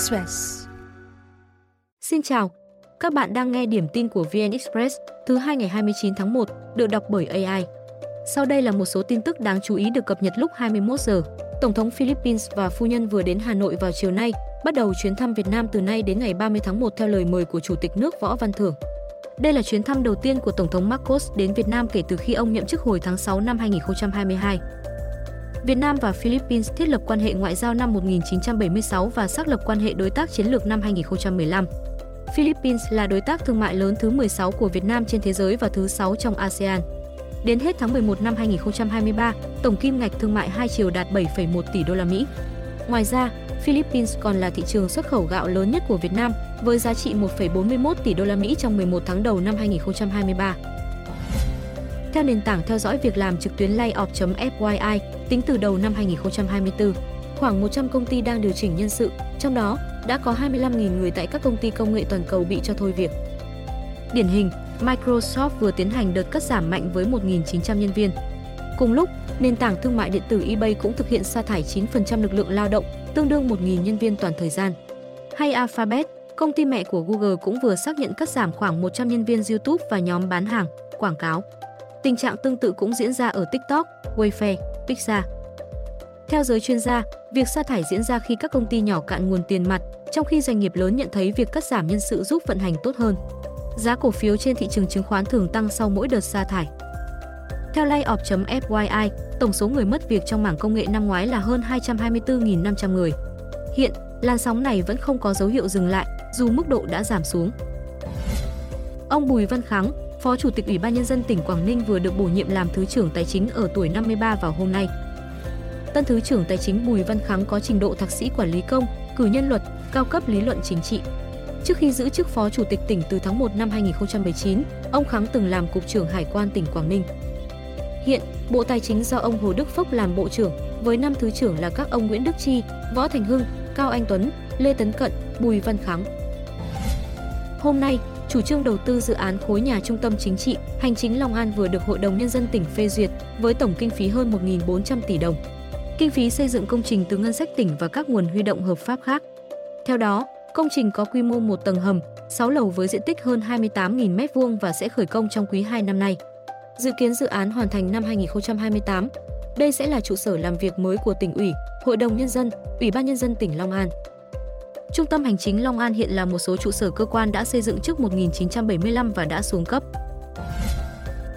Express. Xin chào, các bạn đang nghe điểm tin của VN Express thứ hai ngày 29 tháng 1 được đọc bởi AI. Sau đây là một số tin tức đáng chú ý được cập nhật lúc 21 giờ. Tổng thống Philippines và phu nhân vừa đến Hà Nội vào chiều nay, bắt đầu chuyến thăm Việt Nam từ nay đến ngày 30 tháng 1 theo lời mời của Chủ tịch nước Võ Văn Thưởng. Đây là chuyến thăm đầu tiên của Tổng thống Marcos đến Việt Nam kể từ khi ông nhậm chức hồi tháng 6 năm 2022. Việt Nam và Philippines thiết lập quan hệ ngoại giao năm 1976 và xác lập quan hệ đối tác chiến lược năm 2015. Philippines là đối tác thương mại lớn thứ 16 của Việt Nam trên thế giới và thứ 6 trong ASEAN. Đến hết tháng 11 năm 2023, tổng kim ngạch thương mại hai chiều đạt 7,1 tỷ đô la Mỹ. Ngoài ra, Philippines còn là thị trường xuất khẩu gạo lớn nhất của Việt Nam với giá trị 1,41 tỷ đô la Mỹ trong 11 tháng đầu năm 2023. Theo nền tảng theo dõi việc làm trực tuyến layoff.fyi, tính từ đầu năm 2024, khoảng 100 công ty đang điều chỉnh nhân sự, trong đó đã có 25.000 người tại các công ty công nghệ toàn cầu bị cho thôi việc. Điển hình, Microsoft vừa tiến hành đợt cắt giảm mạnh với 1.900 nhân viên. Cùng lúc, nền tảng thương mại điện tử eBay cũng thực hiện sa thải 9% lực lượng lao động, tương đương 1.000 nhân viên toàn thời gian. Hay Alphabet, công ty mẹ của Google cũng vừa xác nhận cắt giảm khoảng 100 nhân viên YouTube và nhóm bán hàng, quảng cáo. Tình trạng tương tự cũng diễn ra ở TikTok, Wayfair, Pixar. Theo giới chuyên gia, việc sa thải diễn ra khi các công ty nhỏ cạn nguồn tiền mặt, trong khi doanh nghiệp lớn nhận thấy việc cắt giảm nhân sự giúp vận hành tốt hơn. Giá cổ phiếu trên thị trường chứng khoán thường tăng sau mỗi đợt sa thải. Theo layoff.fyi, tổng số người mất việc trong mảng công nghệ năm ngoái là hơn 224.500 người. Hiện, làn sóng này vẫn không có dấu hiệu dừng lại, dù mức độ đã giảm xuống. Ông Bùi Văn Kháng, Phó Chủ tịch Ủy ban Nhân dân tỉnh Quảng Ninh vừa được bổ nhiệm làm Thứ trưởng Tài chính ở tuổi 53 vào hôm nay. Tân Thứ trưởng Tài chính Bùi Văn Kháng có trình độ thạc sĩ quản lý công, cử nhân luật, cao cấp lý luận chính trị. Trước khi giữ chức Phó Chủ tịch tỉnh từ tháng 1 năm 2019, ông Kháng từng làm Cục trưởng Hải quan tỉnh Quảng Ninh. Hiện, Bộ Tài chính do ông Hồ Đức Phúc làm Bộ trưởng, với năm Thứ trưởng là các ông Nguyễn Đức Chi, Võ Thành Hưng, Cao Anh Tuấn, Lê Tấn Cận, Bùi Văn Kháng. Hôm nay, chủ trương đầu tư dự án khối nhà trung tâm chính trị, hành chính Long An vừa được Hội đồng Nhân dân tỉnh phê duyệt với tổng kinh phí hơn 1.400 tỷ đồng. Kinh phí xây dựng công trình từ ngân sách tỉnh và các nguồn huy động hợp pháp khác. Theo đó, công trình có quy mô một tầng hầm, 6 lầu với diện tích hơn 28.000 m2 và sẽ khởi công trong quý 2 năm nay. Dự kiến dự án hoàn thành năm 2028. Đây sẽ là trụ sở làm việc mới của tỉnh ủy, Hội đồng Nhân dân, Ủy ban Nhân dân tỉnh Long An. Trung tâm Hành chính Long An hiện là một số trụ sở cơ quan đã xây dựng trước 1975 và đã xuống cấp.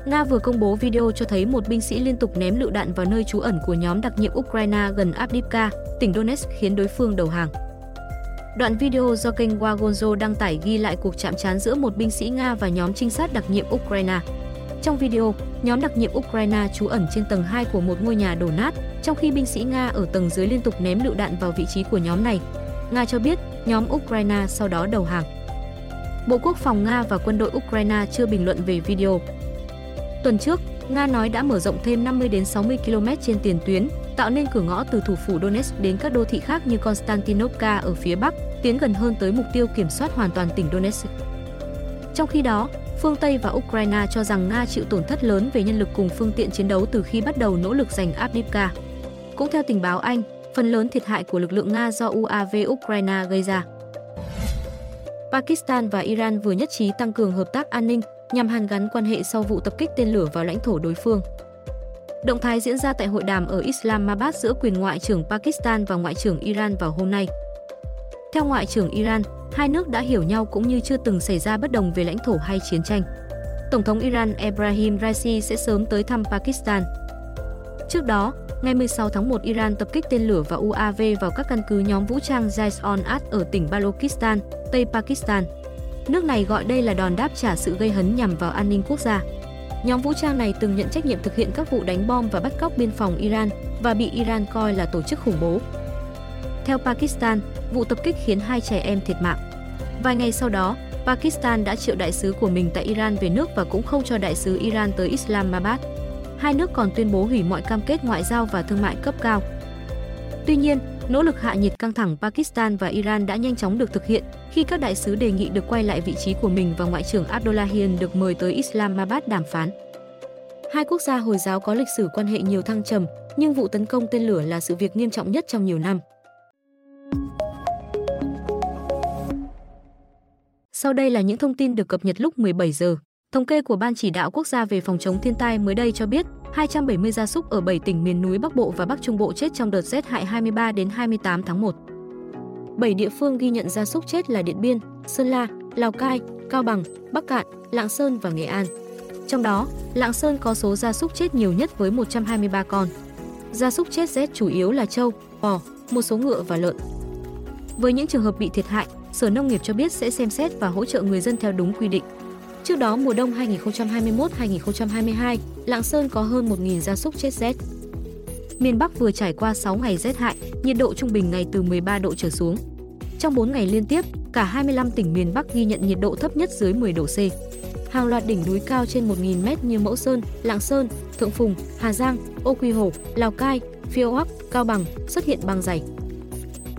Nga vừa công bố video cho thấy một binh sĩ liên tục ném lựu đạn vào nơi trú ẩn của nhóm đặc nhiệm Ukraine gần Avdiivka, tỉnh Donetsk khiến đối phương đầu hàng. Đoạn video do kênh Wagonzo đăng tải ghi lại cuộc chạm trán giữa một binh sĩ Nga và nhóm trinh sát đặc nhiệm Ukraine. Trong video, nhóm đặc nhiệm Ukraine trú ẩn trên tầng 2 của một ngôi nhà đổ nát, trong khi binh sĩ Nga ở tầng dưới liên tục ném lựu đạn vào vị trí của nhóm này. Nga cho biết nhóm Ukraine sau đó đầu hàng. Bộ Quốc phòng Nga và quân đội Ukraine chưa bình luận về video. Tuần trước, Nga nói đã mở rộng thêm 50 đến 60 km trên tiền tuyến, tạo nên cửa ngõ từ thủ phủ Donetsk đến các đô thị khác như Konstantinovka ở phía bắc, tiến gần hơn tới mục tiêu kiểm soát hoàn toàn tỉnh Donetsk. Trong khi đó, phương Tây và Ukraine cho rằng Nga chịu tổn thất lớn về nhân lực cùng phương tiện chiến đấu từ khi bắt đầu nỗ lực giành Avdiivka. Cũng theo tình báo Anh, phần lớn thiệt hại của lực lượng Nga do UAV Ukraine gây ra. Pakistan và Iran vừa nhất trí tăng cường hợp tác an ninh nhằm hàn gắn quan hệ sau vụ tập kích tên lửa vào lãnh thổ đối phương. Động thái diễn ra tại hội đàm ở Islamabad giữa quyền ngoại trưởng Pakistan và ngoại trưởng Iran vào hôm nay. Theo ngoại trưởng Iran, hai nước đã hiểu nhau cũng như chưa từng xảy ra bất đồng về lãnh thổ hay chiến tranh. Tổng thống Iran Ebrahim Raisi sẽ sớm tới thăm Pakistan. Trước đó, ngày 16 tháng 1, Iran tập kích tên lửa và UAV vào các căn cứ nhóm vũ trang Jais-on-At ở tỉnh Balochistan, Tây Pakistan. Nước này gọi đây là đòn đáp trả sự gây hấn nhằm vào an ninh quốc gia. Nhóm vũ trang này từng nhận trách nhiệm thực hiện các vụ đánh bom và bắt cóc biên phòng Iran và bị Iran coi là tổ chức khủng bố. Theo Pakistan, vụ tập kích khiến hai trẻ em thiệt mạng. Vài ngày sau đó, Pakistan đã triệu đại sứ của mình tại Iran về nước và cũng không cho đại sứ Iran tới Islamabad. Hai nước còn tuyên bố hủy mọi cam kết ngoại giao và thương mại cấp cao. Tuy nhiên, nỗ lực hạ nhiệt căng thẳng Pakistan và Iran đã nhanh chóng được thực hiện khi các đại sứ đề nghị được quay lại vị trí của mình và Ngoại trưởng Abdullahian được mời tới Islamabad đàm phán. Hai quốc gia Hồi giáo có lịch sử quan hệ nhiều thăng trầm, nhưng vụ tấn công tên lửa là sự việc nghiêm trọng nhất trong nhiều năm. Sau đây là những thông tin được cập nhật lúc 17 giờ. Thống kê của Ban chỉ đạo quốc gia về phòng chống thiên tai mới đây cho biết, 270 gia súc ở 7 tỉnh miền núi Bắc Bộ và Bắc Trung Bộ chết trong đợt rét hại 23 đến 28 tháng 1. 7 địa phương ghi nhận gia súc chết là Điện Biên, Sơn La, Lào Cai, Cao Bằng, Bắc Cạn, Lạng Sơn và Nghệ An. Trong đó, Lạng Sơn có số gia súc chết nhiều nhất với 123 con. Gia súc chết rét chủ yếu là trâu, bò, một số ngựa và lợn. Với những trường hợp bị thiệt hại, Sở Nông nghiệp cho biết sẽ xem xét và hỗ trợ người dân theo đúng quy định. Trước đó mùa đông 2021-2022, Lạng Sơn có hơn 1.000 gia súc chết rét. Miền Bắc vừa trải qua 6 ngày rét hại, nhiệt độ trung bình ngày từ 13 độ trở xuống. Trong 4 ngày liên tiếp, cả 25 tỉnh miền Bắc ghi nhận nhiệt độ thấp nhất dưới 10 độ C. Hàng loạt đỉnh núi cao trên 1.000 m như Mẫu Sơn, Lạng Sơn, Thượng Phùng, Hà Giang, Ô Quy Hồ, Lào Cai, Phiêu Hoắc, Cao Bằng xuất hiện băng dày.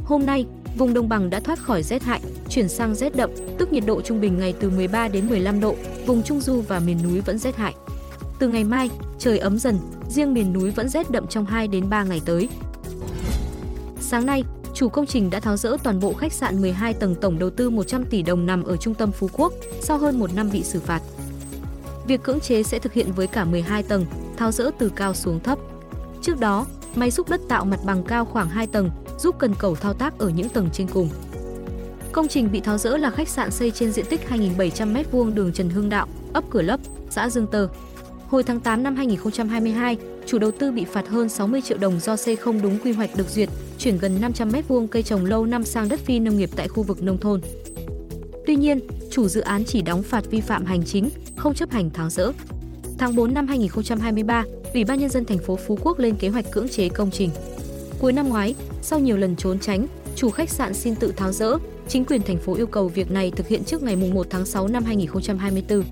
Hôm nay, vùng đồng bằng đã thoát khỏi rét hại, chuyển sang rét đậm, tức nhiệt độ trung bình ngày từ 13 đến 15 độ, vùng trung du và miền núi vẫn rét hại. Từ ngày mai, trời ấm dần, riêng miền núi vẫn rét đậm trong 2 đến 3 ngày tới. Sáng nay, chủ công trình đã tháo rỡ toàn bộ khách sạn 12 tầng tổng đầu tư 100 tỷ đồng nằm ở trung tâm Phú Quốc sau hơn một năm bị xử phạt. Việc cưỡng chế sẽ thực hiện với cả 12 tầng, tháo rỡ từ cao xuống thấp. Trước đó, máy xúc đất tạo mặt bằng cao khoảng 2 tầng, giúp cần cầu thao tác ở những tầng trên cùng. Công trình bị tháo rỡ là khách sạn xây trên diện tích 2.700 m2 đường Trần Hưng Đạo, ấp Cửa Lấp, xã Dương tờ. Hồi tháng 8 năm 2022, chủ đầu tư bị phạt hơn 60 triệu đồng do xây không đúng quy hoạch được duyệt, chuyển gần 500 m2 cây trồng lâu năm sang đất phi nông nghiệp tại khu vực nông thôn. Tuy nhiên, chủ dự án chỉ đóng phạt vi phạm hành chính, không chấp hành tháo rỡ. Tháng 4 năm 2023, Ủy ban nhân dân thành phố Phú Quốc lên kế hoạch cưỡng chế công trình. Cuối năm ngoái, sau nhiều lần trốn tránh, chủ khách sạn xin tự tháo rỡ, chính quyền thành phố yêu cầu việc này thực hiện trước ngày 1 tháng 6 năm 2024.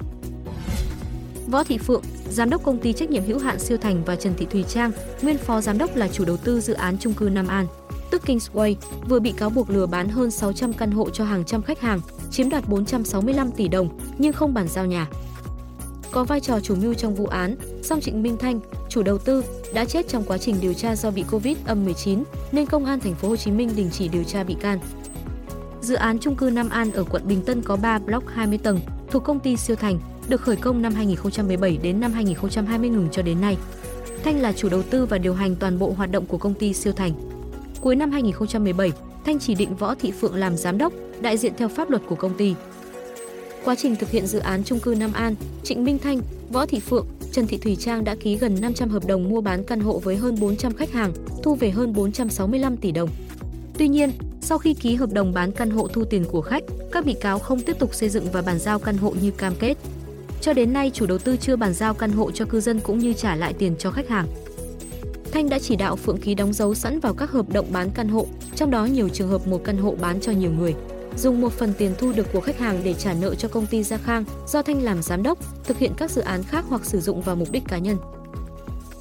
Võ Thị Phượng, giám đốc công ty trách nhiệm hữu hạn Siêu Thành và Trần Thị Thùy Trang, nguyên phó giám đốc là chủ đầu tư dự án chung cư Nam An, tức Kingsway, vừa bị cáo buộc lừa bán hơn 600 căn hộ cho hàng trăm khách hàng, chiếm đoạt 465 tỷ đồng nhưng không bàn giao nhà. Có vai trò chủ mưu trong vụ án, song Trịnh Minh Thanh, chủ đầu tư, đã chết trong quá trình điều tra do bị Covid âm 19 nên công an thành phố Hồ Chí Minh đình chỉ điều tra bị can. Dự án chung cư Nam An ở quận Bình Tân có 3 block 20 tầng thuộc công ty Siêu Thành, được khởi công năm 2017 đến năm 2020 ngừng cho đến nay. Thanh là chủ đầu tư và điều hành toàn bộ hoạt động của công ty Siêu Thành. Cuối năm 2017, Thanh chỉ định Võ Thị Phượng làm giám đốc, đại diện theo pháp luật của công ty. Quá trình thực hiện dự án chung cư Nam An, Trịnh Minh Thanh, Võ Thị Phượng, Trần Thị Thủy Trang đã ký gần 500 hợp đồng mua bán căn hộ với hơn 400 khách hàng, thu về hơn 465 tỷ đồng. Tuy nhiên, sau khi ký hợp đồng bán căn hộ thu tiền của khách, các bị cáo không tiếp tục xây dựng và bàn giao căn hộ như cam kết. Cho đến nay, chủ đầu tư chưa bàn giao căn hộ cho cư dân cũng như trả lại tiền cho khách hàng. Thanh đã chỉ đạo Phượng ký đóng dấu sẵn vào các hợp đồng bán căn hộ, trong đó nhiều trường hợp một căn hộ bán cho nhiều người. Dùng một phần tiền thu được của khách hàng để trả nợ cho công ty Gia Khang, do Thanh làm giám đốc, thực hiện các dự án khác hoặc sử dụng vào mục đích cá nhân.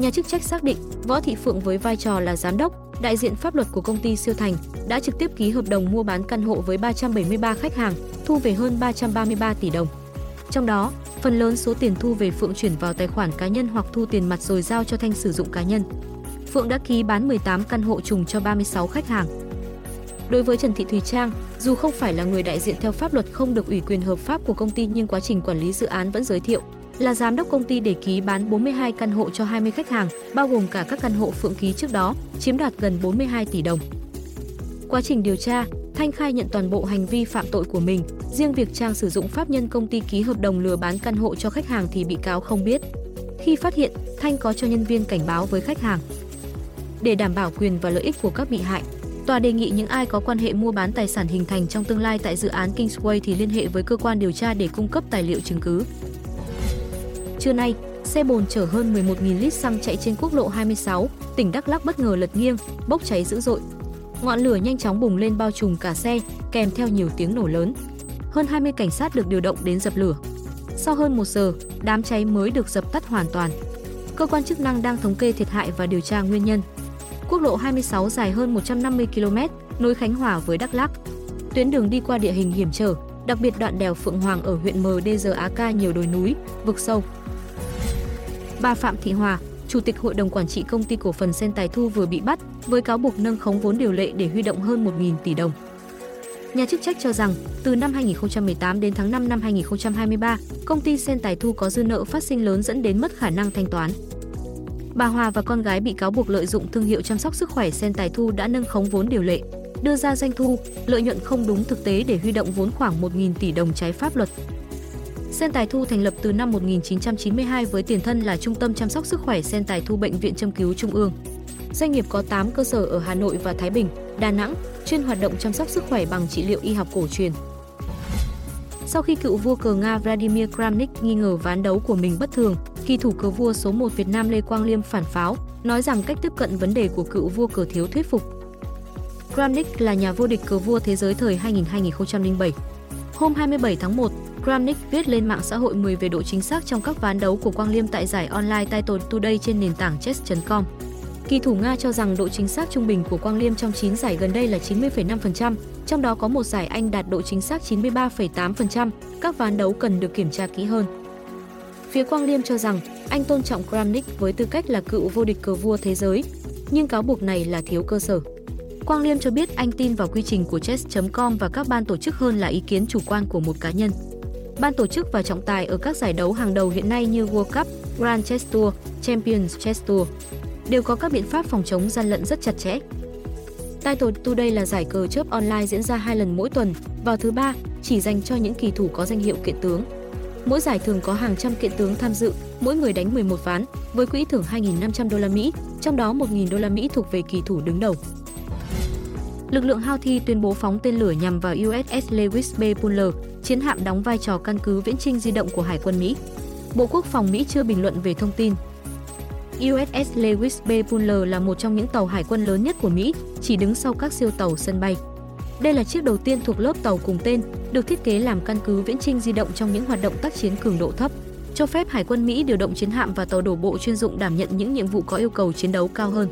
Nhà chức trách xác định Võ Thị Phượng với vai trò là giám đốc, đại diện pháp luật của công ty Siêu Thành đã trực tiếp ký hợp đồng mua bán căn hộ với 373 khách hàng, thu về hơn 333 tỷ đồng. Trong đó, phần lớn số tiền thu về Phượng chuyển vào tài khoản cá nhân hoặc thu tiền mặt rồi giao cho Thanh sử dụng cá nhân. Phượng đã ký bán 18 căn hộ trùng cho 36 khách hàng. Đối với Trần Thị Thùy Trang, dù không phải là người đại diện theo pháp luật không được ủy quyền hợp pháp của công ty nhưng quá trình quản lý dự án vẫn giới thiệu là giám đốc công ty để ký bán 42 căn hộ cho 20 khách hàng, bao gồm cả các căn hộ Phượng ký trước đó, chiếm đoạt gần 42 tỷ đồng. Quá trình điều tra, Thanh khai nhận toàn bộ hành vi phạm tội của mình, riêng việc Trang sử dụng pháp nhân công ty ký hợp đồng lừa bán căn hộ cho khách hàng thì bị cáo không biết. Khi phát hiện, Thanh có cho nhân viên cảnh báo với khách hàng. Để đảm bảo quyền và lợi ích của các bị hại, tòa đề nghị những ai có quan hệ mua bán tài sản hình thành trong tương lai tại dự án Kingsway thì liên hệ với cơ quan điều tra để cung cấp tài liệu chứng cứ. Trưa nay, xe bồn chở hơn 11.000 lít xăng chạy trên quốc lộ 26, tỉnh Đắk Lắk bất ngờ lật nghiêng, bốc cháy dữ dội. Ngọn lửa nhanh chóng bùng lên bao trùm cả xe, kèm theo nhiều tiếng nổ lớn. Hơn 20 cảnh sát được điều động đến dập lửa. Sau hơn một giờ, đám cháy mới được dập tắt hoàn toàn. Cơ quan chức năng đang thống kê thiệt hại và điều tra nguyên nhân. Quốc lộ 26 dài hơn 150 km, nối Khánh Hòa với Đắk Lắk. Tuyến đường đi qua địa hình hiểm trở, đặc biệt đoạn đèo Phượng Hoàng ở huyện MDZAK nhiều đồi núi, vực sâu. Bà Phạm Thị Hòa, Chủ tịch Hội đồng Quản trị Công ty Cổ phần Sen Tài Thu vừa bị bắt với cáo buộc nâng khống vốn điều lệ để huy động hơn 1.000 tỷ đồng. Nhà chức trách cho rằng, từ năm 2018 đến tháng 5 năm 2023, công ty Sen Tài Thu có dư nợ phát sinh lớn dẫn đến mất khả năng thanh toán. Bà Hòa và con gái bị cáo buộc lợi dụng thương hiệu chăm sóc sức khỏe Sen Tài Thu đã nâng khống vốn điều lệ, đưa ra doanh thu, lợi nhuận không đúng thực tế để huy động vốn khoảng 1.000 tỷ đồng trái pháp luật. Sen Tài Thu thành lập từ năm 1992 với tiền thân là Trung tâm chăm sóc sức khỏe Sen Tài Thu Bệnh viện Châm cứu Trung ương. Doanh nghiệp có 8 cơ sở ở Hà Nội và Thái Bình, Đà Nẵng, chuyên hoạt động chăm sóc sức khỏe bằng trị liệu y học cổ truyền. Sau khi cựu vua cờ Nga Vladimir Kramnik nghi ngờ ván đấu của mình bất thường, kỳ thủ cờ vua số 1 Việt Nam Lê Quang Liêm phản pháo, nói rằng cách tiếp cận vấn đề của cựu vua cờ thiếu thuyết phục. Kramnik là nhà vô địch cờ vua thế giới thời 2000-2007. Hôm 27 tháng 1, Kramnik viết lên mạng xã hội 10 về độ chính xác trong các ván đấu của Quang Liêm tại giải online Title Today trên nền tảng chess.com. Kỳ thủ Nga cho rằng độ chính xác trung bình của Quang Liêm trong 9 giải gần đây là 90,5%, trong đó có một giải Anh đạt độ chính xác 93,8%, các ván đấu cần được kiểm tra kỹ hơn. Phía Quang Liêm cho rằng anh tôn trọng Kramnik với tư cách là cựu vô địch cờ vua thế giới, nhưng cáo buộc này là thiếu cơ sở. Quang Liêm cho biết anh tin vào quy trình của chess.com và các ban tổ chức hơn là ý kiến chủ quan của một cá nhân. Ban tổ chức và trọng tài ở các giải đấu hàng đầu hiện nay như World Cup, Grand Chess Tour, Champions Chess Tour đều có các biện pháp phòng chống gian lận rất chặt chẽ. Title Today là giải cờ chớp online diễn ra hai lần mỗi tuần, vào thứ ba chỉ dành cho những kỳ thủ có danh hiệu kiện tướng. Mỗi giải thường có hàng trăm kiện tướng tham dự, mỗi người đánh 11 ván với quỹ thưởng 2.500 đô la Mỹ, trong đó 1.000 đô la Mỹ thuộc về kỳ thủ đứng đầu. Lực lượng Houthi tuyên bố phóng tên lửa nhằm vào USS Lewis B. Puller, chiến hạm đóng vai trò căn cứ viễn trinh di động của Hải quân Mỹ. Bộ Quốc phòng Mỹ chưa bình luận về thông tin, USS Lewis B. Puller là một trong những tàu hải quân lớn nhất của Mỹ, chỉ đứng sau các siêu tàu sân bay. Đây là chiếc đầu tiên thuộc lớp tàu cùng tên, được thiết kế làm căn cứ viễn trinh di động trong những hoạt động tác chiến cường độ thấp, cho phép Hải quân Mỹ điều động chiến hạm và tàu đổ bộ chuyên dụng đảm nhận những nhiệm vụ có yêu cầu chiến đấu cao hơn.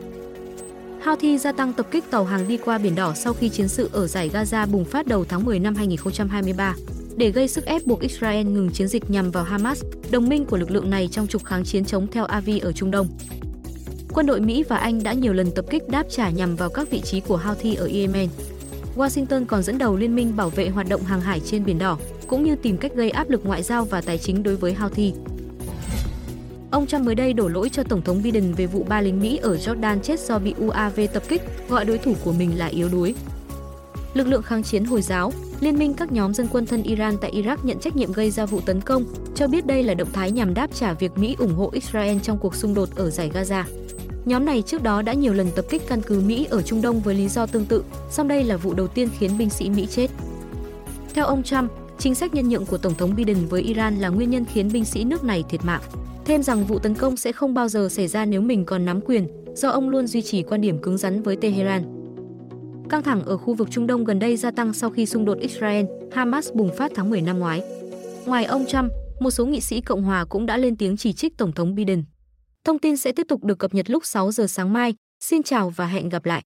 Houthi gia tăng tập kích tàu hàng đi qua Biển Đỏ sau khi chiến sự ở giải Gaza bùng phát đầu tháng 10 năm 2023 để gây sức ép buộc Israel ngừng chiến dịch nhằm vào Hamas, đồng minh của lực lượng này trong trục kháng chiến chống theo Avi ở Trung Đông. Quân đội Mỹ và Anh đã nhiều lần tập kích đáp trả nhằm vào các vị trí của Houthi ở Yemen. Washington còn dẫn đầu liên minh bảo vệ hoạt động hàng hải trên Biển Đỏ, cũng như tìm cách gây áp lực ngoại giao và tài chính đối với Houthi. Ông Trump mới đây đổ lỗi cho Tổng thống Biden về vụ ba lính Mỹ ở Jordan chết do bị UAV tập kích, gọi đối thủ của mình là yếu đuối. Lực lượng kháng chiến Hồi giáo, Liên minh các nhóm dân quân thân Iran tại Iraq nhận trách nhiệm gây ra vụ tấn công, cho biết đây là động thái nhằm đáp trả việc Mỹ ủng hộ Israel trong cuộc xung đột ở giải Gaza. Nhóm này trước đó đã nhiều lần tập kích căn cứ Mỹ ở Trung Đông với lý do tương tự, song đây là vụ đầu tiên khiến binh sĩ Mỹ chết. Theo ông Trump, chính sách nhân nhượng của Tổng thống Biden với Iran là nguyên nhân khiến binh sĩ nước này thiệt mạng. Thêm rằng vụ tấn công sẽ không bao giờ xảy ra nếu mình còn nắm quyền, do ông luôn duy trì quan điểm cứng rắn với Tehran. Căng thẳng ở khu vực Trung Đông gần đây gia tăng sau khi xung đột Israel-Hamas bùng phát tháng 10 năm ngoái. Ngoài ông Trump, một số nghị sĩ Cộng hòa cũng đã lên tiếng chỉ trích Tổng thống Biden. Thông tin sẽ tiếp tục được cập nhật lúc 6 giờ sáng mai. Xin chào và hẹn gặp lại!